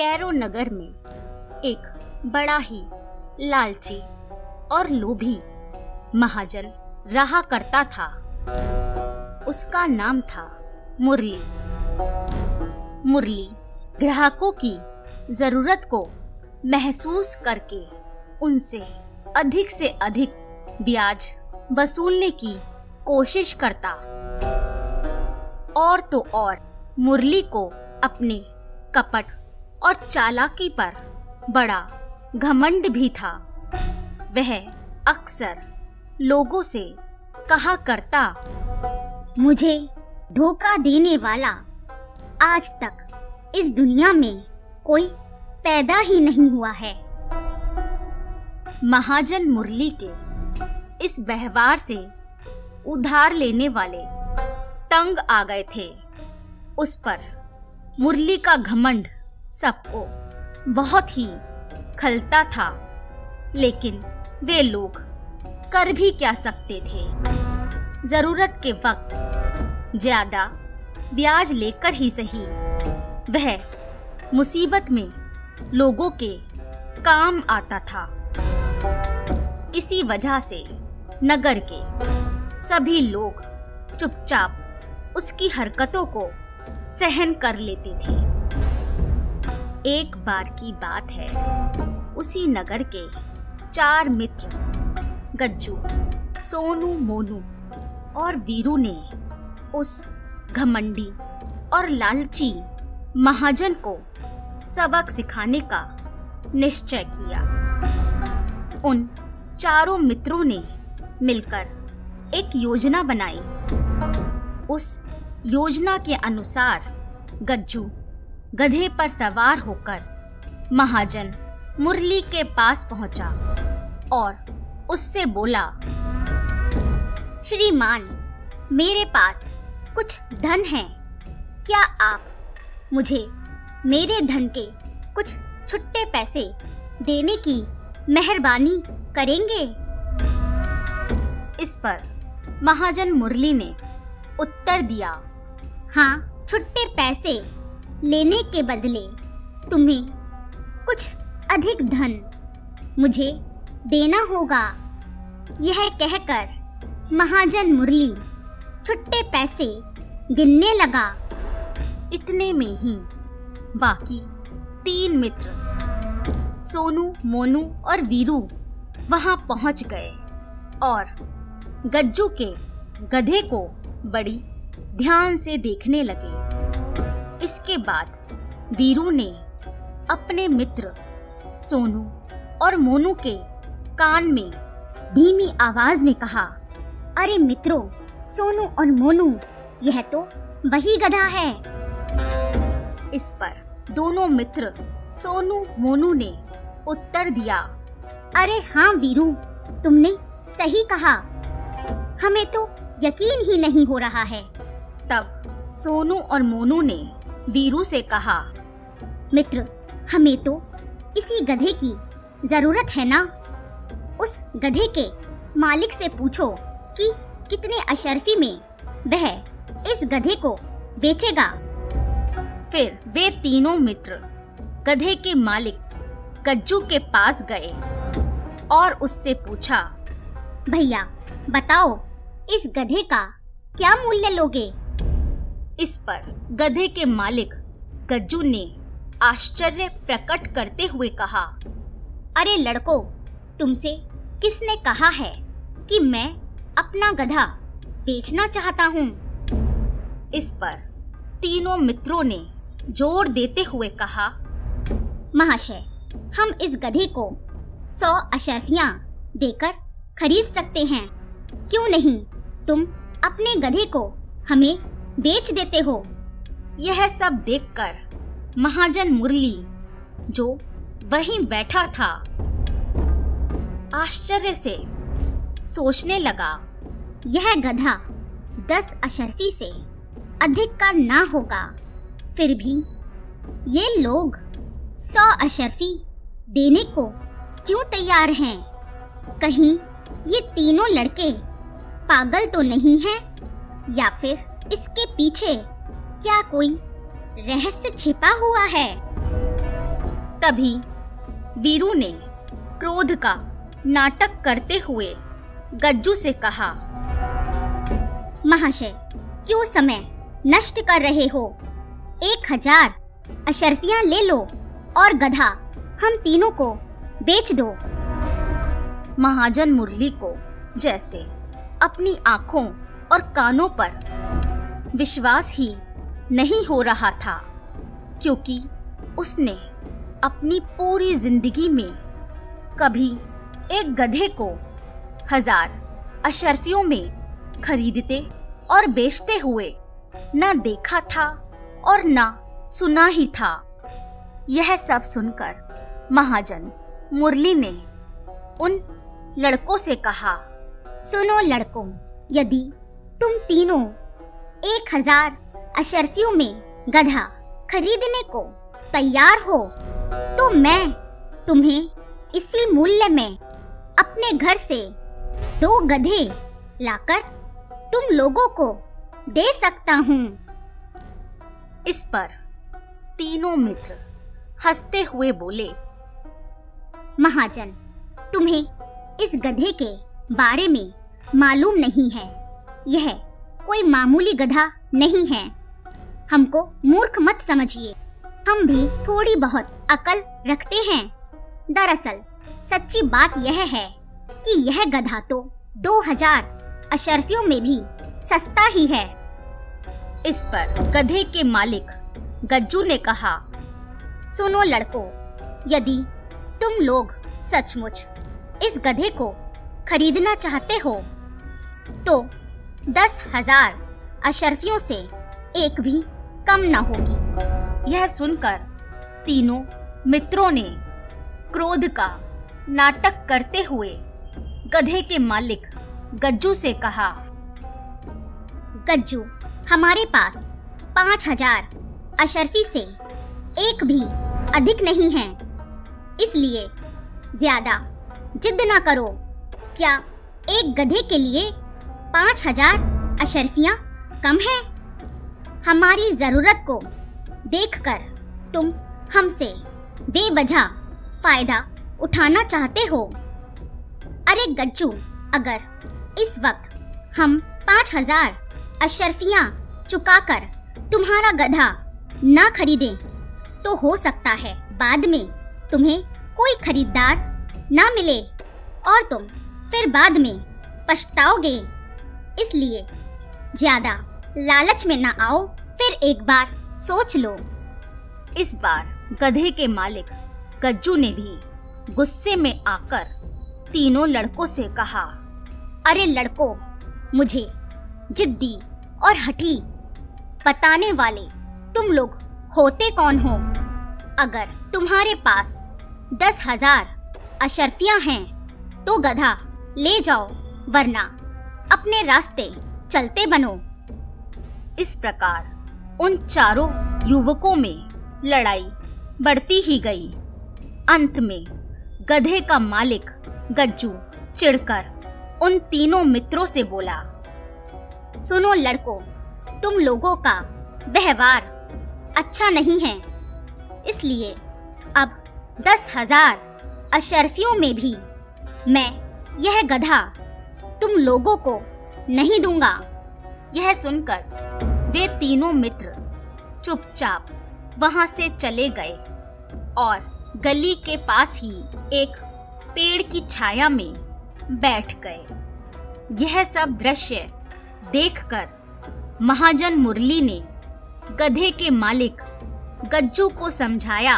Cairo नगर में एक बड़ा ही लालची और लोभी महाजन रहा करता था। उसका नाम था मुरली। मुरली ग्राहकों की ज़रूरत को महसूस करके उनसे अधिक से अधिक ब्याज वसूलने की कोशिश करता। और तो और मुरली को अपने कपट और चालाकी पर बड़ा घमंड भी था। वह अक्सर लोगों से कहा करता, मुझे धोखा देने वाला आज तक इस दुनिया में कोई पैदा ही नहीं हुआ है। महाजन मुरली के इस व्यवहार से उधार लेने वाले तंग आ गए थे। उस पर मुरली का घमंड सबको। बहुत ही खलता था, लेकिन वे लोग कर भी क्या सकते थे? ज़रूरत के वक्त ज़्यादा ब्याज लेकर ही सही। वह मुसीबत में लोगों के काम आता था। इसी वजह से नगर के सभी लोग चुपचाप उसकी हरकतों को सहन कर लेते थे। एक बार की बात है। उसी नगर के चार मित्र, गज्जू, सोनू, मोनू और वीरू ने उस घमंडी और लालची महाजन को सबक सिखाने का निश्चय किया। उन चारों मित्रों ने मिलकर एक योजना बनाई। उस योजना के अनुसार गज्जू गधे पर सवार होकर महाजन मुरली के पास पहुँचा और उससे बोला, श्रीमान, मेरे पास कुछ धन है। क्या आप मुझे मेरे धन के कुछ छुट्टे पैसे देने की मेहरबानी करेंगे? इस पर महाजन मुरली ने उत्तर दिया हाँ छुट्टे पैसे लेने के बदले तुम्हें कुछ अधिक धन मुझे देना होगा। यह कहकर महाजन मुरली छुट्टे पैसे गिनने लगा। इतने में ही बाकी तीन मित्र, सोनू, मोनू और वीरू वहाँ पहुँच गए और गज्जू के गधे को बड़ी ध्यान से देखने लगे। इसके बाद वीरू ने अपने मित्र सोनू और मोनू के कान में धीमी आवाज़ में कहा, अरे मित्रों, सोनू और मोनू, यह तो वही गधा है। इस पर दोनों मित्र सोनू, मोनू ने उत्तर दिया, अरे हाँ वीरू, तुमने सही कहा। हमें तो यकीन ही नहीं हो रहा है। तब सोनू और मोनू ने वीरू से कहा, मित्र, हमें तो इसी गधे की ज़रूरत है ना? उस गधे के मालिक से पूछो कि कितने अशरफी में वह इस गधे को बेचेगा। फिर वे तीनों मित्र गधे के मालिक कज्जू के पास गए और उससे पूछा, भैया, बताओ, इस गधे का क्या मूल्य लोगे? इस पर गधे के मालिक गज्जू ने आश्चर्य प्रकट करते हुए कहा, अरे लड़को, तुमसे किसने कहा है कि मैं अपना गधा बेचना चाहता हूँ? इस पर तीनों मित्रों ने ज़ोर देते हुए कहा, महाशय, हम इस गधे को सौ अशरफियाँ देकर खरीद सकते हैं। क्यों नहीं तुम अपने गधे को हमें बेच देते हो। यह सब देखकर महाजन मुरली, जो वहीं बैठा था, आश्चर्य से सोचने लगा, यह गधा दस अशरफी से अधिक का ना होगा, फिर भी ये लोग सौ अशरफी देने को क्यों तैयार हैं? कहीं ये तीनों लड़के पागल तो नहीं हैं? या फिर इसके पीछे क्या कोई रहस्य छिपा हुआ है? तभी वीरू ने क्रोध का नाटक करते हुए गज्जू से कहा, महाशय, क्यों समय नष्ट कर रहे हो? एक हज़ार अशरफियाँ ले लो और गधा हम तीनों को बेच दो। महाजन मुरली को जैसे अपनी आँखों और कानों पर विश्वास ही नहीं हो रहा था, क्योंकि उसने अपनी पूरी ज़िंदगी में कभी एक गधे को हज़ार अशरफियों में खरीदते और बेचते हुए न देखा था और न सुना ही था। यह सब सुनकर महाजन मुरली ने उन लड़कों से कहा, सुनो लड़कों, यदि तुम तीनों एक हज़ार अशरफियों में गधा खरीदने को तैयार हो तो मैं तुम्हें इसी मूल्य में अपने घर से दो गधे लाकर तुम लोगों को दे सकता हूँ। इस पर तीनों मित्र हँसते हुए बोले, महाजन, तुम्हें इस गधे के बारे में मालूम नहीं है। यह कोई मामूली गधा नहीं है। हमको मूर्ख मत समझिए। हम भी थोड़ी बहुत अकल रखते हैं। दरअसल, सच्ची बात यह है कि यह गधा तो दो हज़ार अशरफियों में भी सस्ता ही है। इस पर गधे के मालिक गज्जू ने कहा, सुनो लड़को, यदि तुम लोग सचमुच इस गधे को खरीदना चाहते हो तो दस हज़ार अशरफियों से एक भी कम न होगी। यह सुनकर तीनों मित्रों ने क्रोध का नाटक करते हुए गधे के मालिक गज्जू से कहा, गज्जू, हमारे पास पाँच हज़ार अशरफी से एक भी अधिक नहीं है। इसलिए ज़्यादा जिद ना करो। क्या एक गधे के लिए पाँच हज़ार अशरफियाँ कम है। हमारी ज़रूरत को देखकर तुम हमसे बेवजह फ़ायदा उठाना चाहते हो। अरे गज्जू, अगर इस वक्त हम पाँच हज़ार अशरफियाँ चुकाकर तुम्हारा गधा ना खरीदें तो हो सकता है बाद में तुम्हें कोई खरीदार ना मिले और तुम फिर बाद में पछताओगे। इसलिए ज़्यादा लालच में ना आओ, फिर एक बार सोच लो। इस बार गधे के मालिक गज्जू ने भी गुस्से में आकर तीनों लड़कों से कहा, अरे लड़को, मुझे जिद्दी और हठी बताने वाले तुम लोग होते कौन हो? अगर तुम्हारे पास दस हज़ार अशरफियाँ हैं तो गधा ले जाओ, वरना अपने रास्ते चलते बनो। इस प्रकार उन चारों युवकों में लड़ाई बढ़ती ही गई। अंत में गधे का मालिक गज्जू चिढ़कर उन तीनों मित्रों से बोला, सुनो लड़को, तुम लोगों का व्यवहार अच्छा नहीं है। इसलिए अब दस हज़ार अशरफियों में भी मैं यह गधा तुम लोगों को नहीं दूँगा। यह सुनकर वे तीनों मित्र चुपचाप वहाँ से चले गए और गली के पास ही एक पेड़ की छाया में बैठ गए। यह सब दृश्य देखकर महाजन मुरली ने गधे के मालिक गज्जू को समझाया,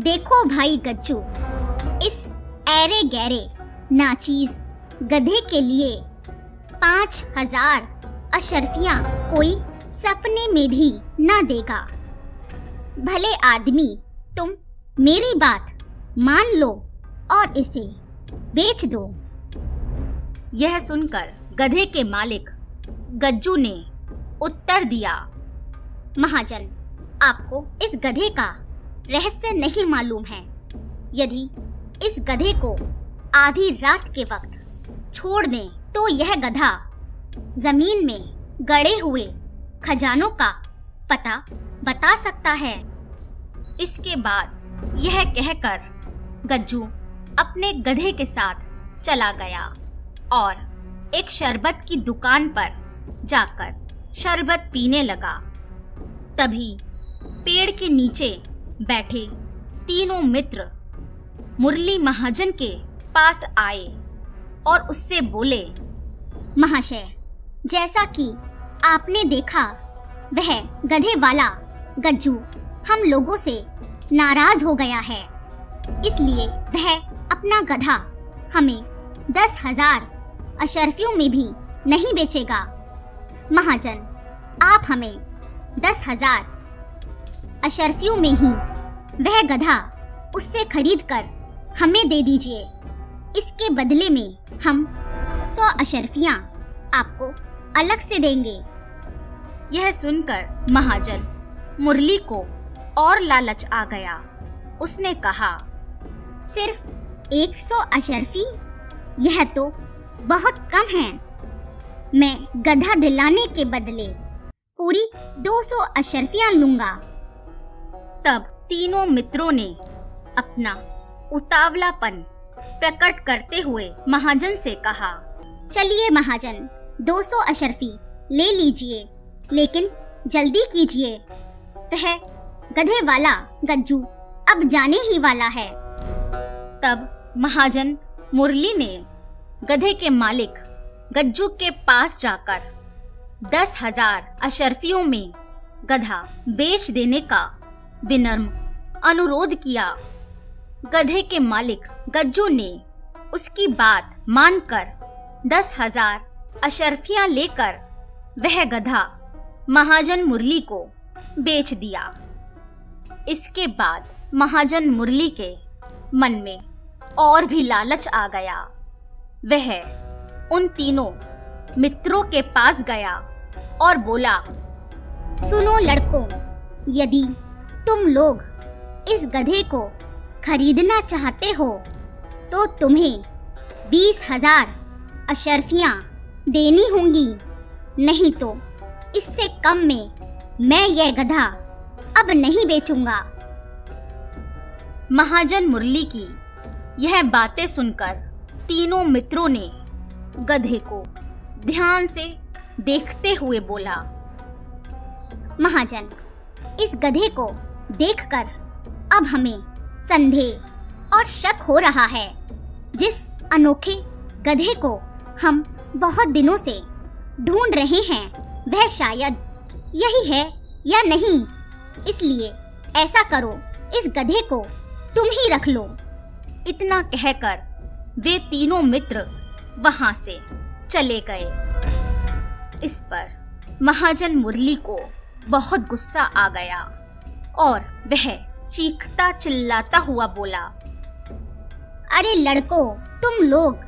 देखो भाई गज्जू, इस ऐरे गहरे नाचीज गधे के लिए पाँच हज़ार अशरफियाँ कोई सपने में भी ना देगा। भले आदमी, तुम मेरी बात मान लो और इसे बेच दो। यह सुनकर गधे के मालिक गज्जू ने उत्तर दिया, महाजन, आपको इस गधे का रहस्य नहीं मालूम है। यदि इस गधे को आधी रात के वक्त छोड़ दें तो यह गधा। ज़मीन में गड़े हुए खजानों का पता बता सकता है। इसके बाद यह कहकर गज्जू अपने गधे के साथ चला गया और एक शरबत की दुकान पर जाकर शरबत पीने लगा। तभी पेड़ के नीचे बैठे तीनों मित्र मुरली महाजन के पास आए। और उससे बोले, महाशय, जैसा कि आपने देखा, वह गधे वाला गज्जू हम लोगों से नाराज़ हो गया है। इसलिए वह अपना गधा हमें दस हज़ार अशरफियों में भी नहीं बेचेगा। महाजन, आप हमें दस हज़ार अशरफियों में ही वह गधा उससे खरीद कर हमें दे दीजिए। इसके बदले में हम सौ अशरफियाँ आपको अलग से देंगे। यह सुनकर महाजन मुरली को और लालच आ गया। उसने कहा, सिर्फ़ एक सौ अशरफी? यह तो बहुत कम है। मैं गधा दिलाने के बदले पूरी 200 अशरफियाँ लूँगा। तब तीनों मित्रों ने अपना उतावलापन प्रकट करते हुए महाजन से कहा, चलिए महाजन 200 अशरफी ले लीजिए, लेकिन जल्दी कीजिए। वह गधे वाला गज्जू अब जाने ही वाला है। तब महाजन मुरली ने गधे के मालिक गज्जू के पास जाकर दस हज़ार अशरफियों में गधा बेच देने का विनम्र अनुरोध किया। गधे के मालिक गज्जू ने उसकी बात मानकर दस हज़ार अशरफियाँ लेकर वह गधा महाजन मुरली को बेच दिया। इसके बाद महाजन मुरली के मन में और भी लालच आ गया। वह उन तीनों मित्रों के पास गया और बोला, सुनो लड़कों, यदि तुम लोग इस गधे को खरीदना चाहते हो तो तुम्हें बीस हज़ार अशरफियाँ देनी होंगी। नहीं तो इससे कम में मैं यह गधा अब नहीं बेचूँगा। महाजन मुरली की यह बातें सुनकर तीनों मित्रों ने गधे को ध्यान से देखते हुए बोला, महाजन, इस गधे को देखकर अब हमें संदेह और शक हो रहा है, जिस अनोखे गधे को हम बहुत दिनों से ढूंढ रहे हैं, वह शायद यही है या नहीं। इसलिए ऐसा करो, इस गधे को तुम ही रख लो। इतना कहकर वे तीनों मित्र वहाँ से चले गए। इस पर महाजन मुरली को बहुत गुस्सा आ गया और वह चीखता चिल्लाता हुआ बोला अरे लड़को तुम लोग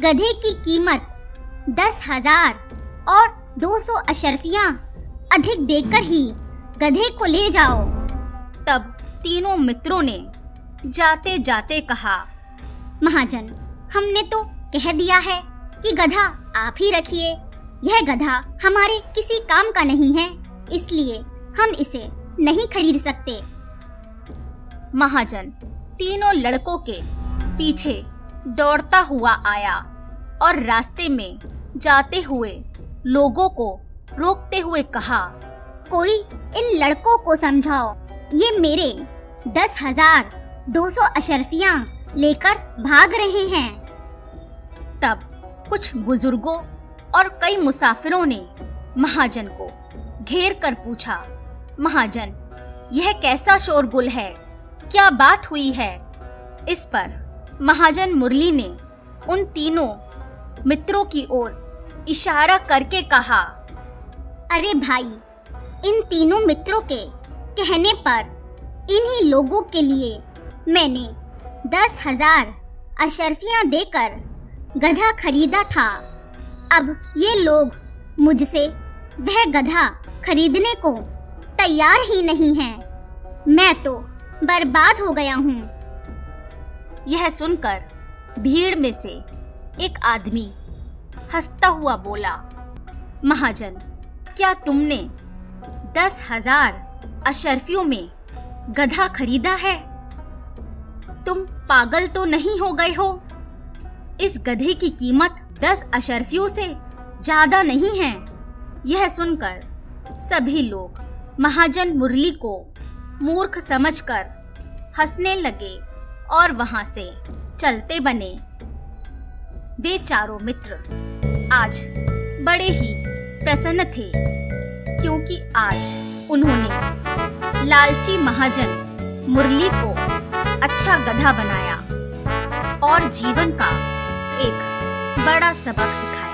गधे की कीमत दस हज़ार और दो सौ अशरफिया अधिक देकर ही गधे को ले जाओ। तब तीनों मित्रों ने जाते जाते कहा महाजन हमने तो कह दिया है कि गधा आप ही रखिए। यह गधा हमारे किसी काम का नहीं है इसलिए हम इसे नहीं खरीद सकते। महाजन, तीनों लड़कों के पीछे दौड़ता हुआ आया और रास्ते में जाते हुए लोगों को रोकते हुए कहा, कोई इन लड़कों को समझाओ। ये मेरे दस हज़ार दो सौ अशरफिया लेकर भाग रहे हैं तब कुछ बुज़ुर्गों और कई मुसाफिरों ने महाजन को घेर कर पूछा, महाजन, यह कैसा शोरगुल है? क्या बात हुई है? इस पर महाजन मुरली ने उन तीनों मित्रों की ओर इशारा करके कहा, अरे भाई, इन तीनों मित्रों के कहने पर इन्हीं लोगों के लिए मैंने दस हज़ार अशरफियाँ देकर गधा खरीदा था। अब ये लोग मुझसे वह गधा खरीदने को तैयार ही नहीं है। मैं तो बर्बाद हो गया हूँ। यह सुनकर भीड़ में से एक आदमी हंसता हुआ बोला, महाजन, क्या तुमने दस हज़ार अशरफियों में गधा खरीदा है? तुम पागल तो नहीं हो गए हो? इस गधे की कीमत दस अशरफियों से ज़्यादा नहीं है? यह सुनकर सभी लोग महाजन मुरली को मूर्ख समझकर हंसने लगे और वहाँ से चलते बने। वे चारों मित्र आज बड़े ही प्रसन्न थे, क्योंकि आज उन्होंने लालची महाजन मुरली को अच्छा गधा बनाया और जीवन का एक बड़ा सबक सिखाया।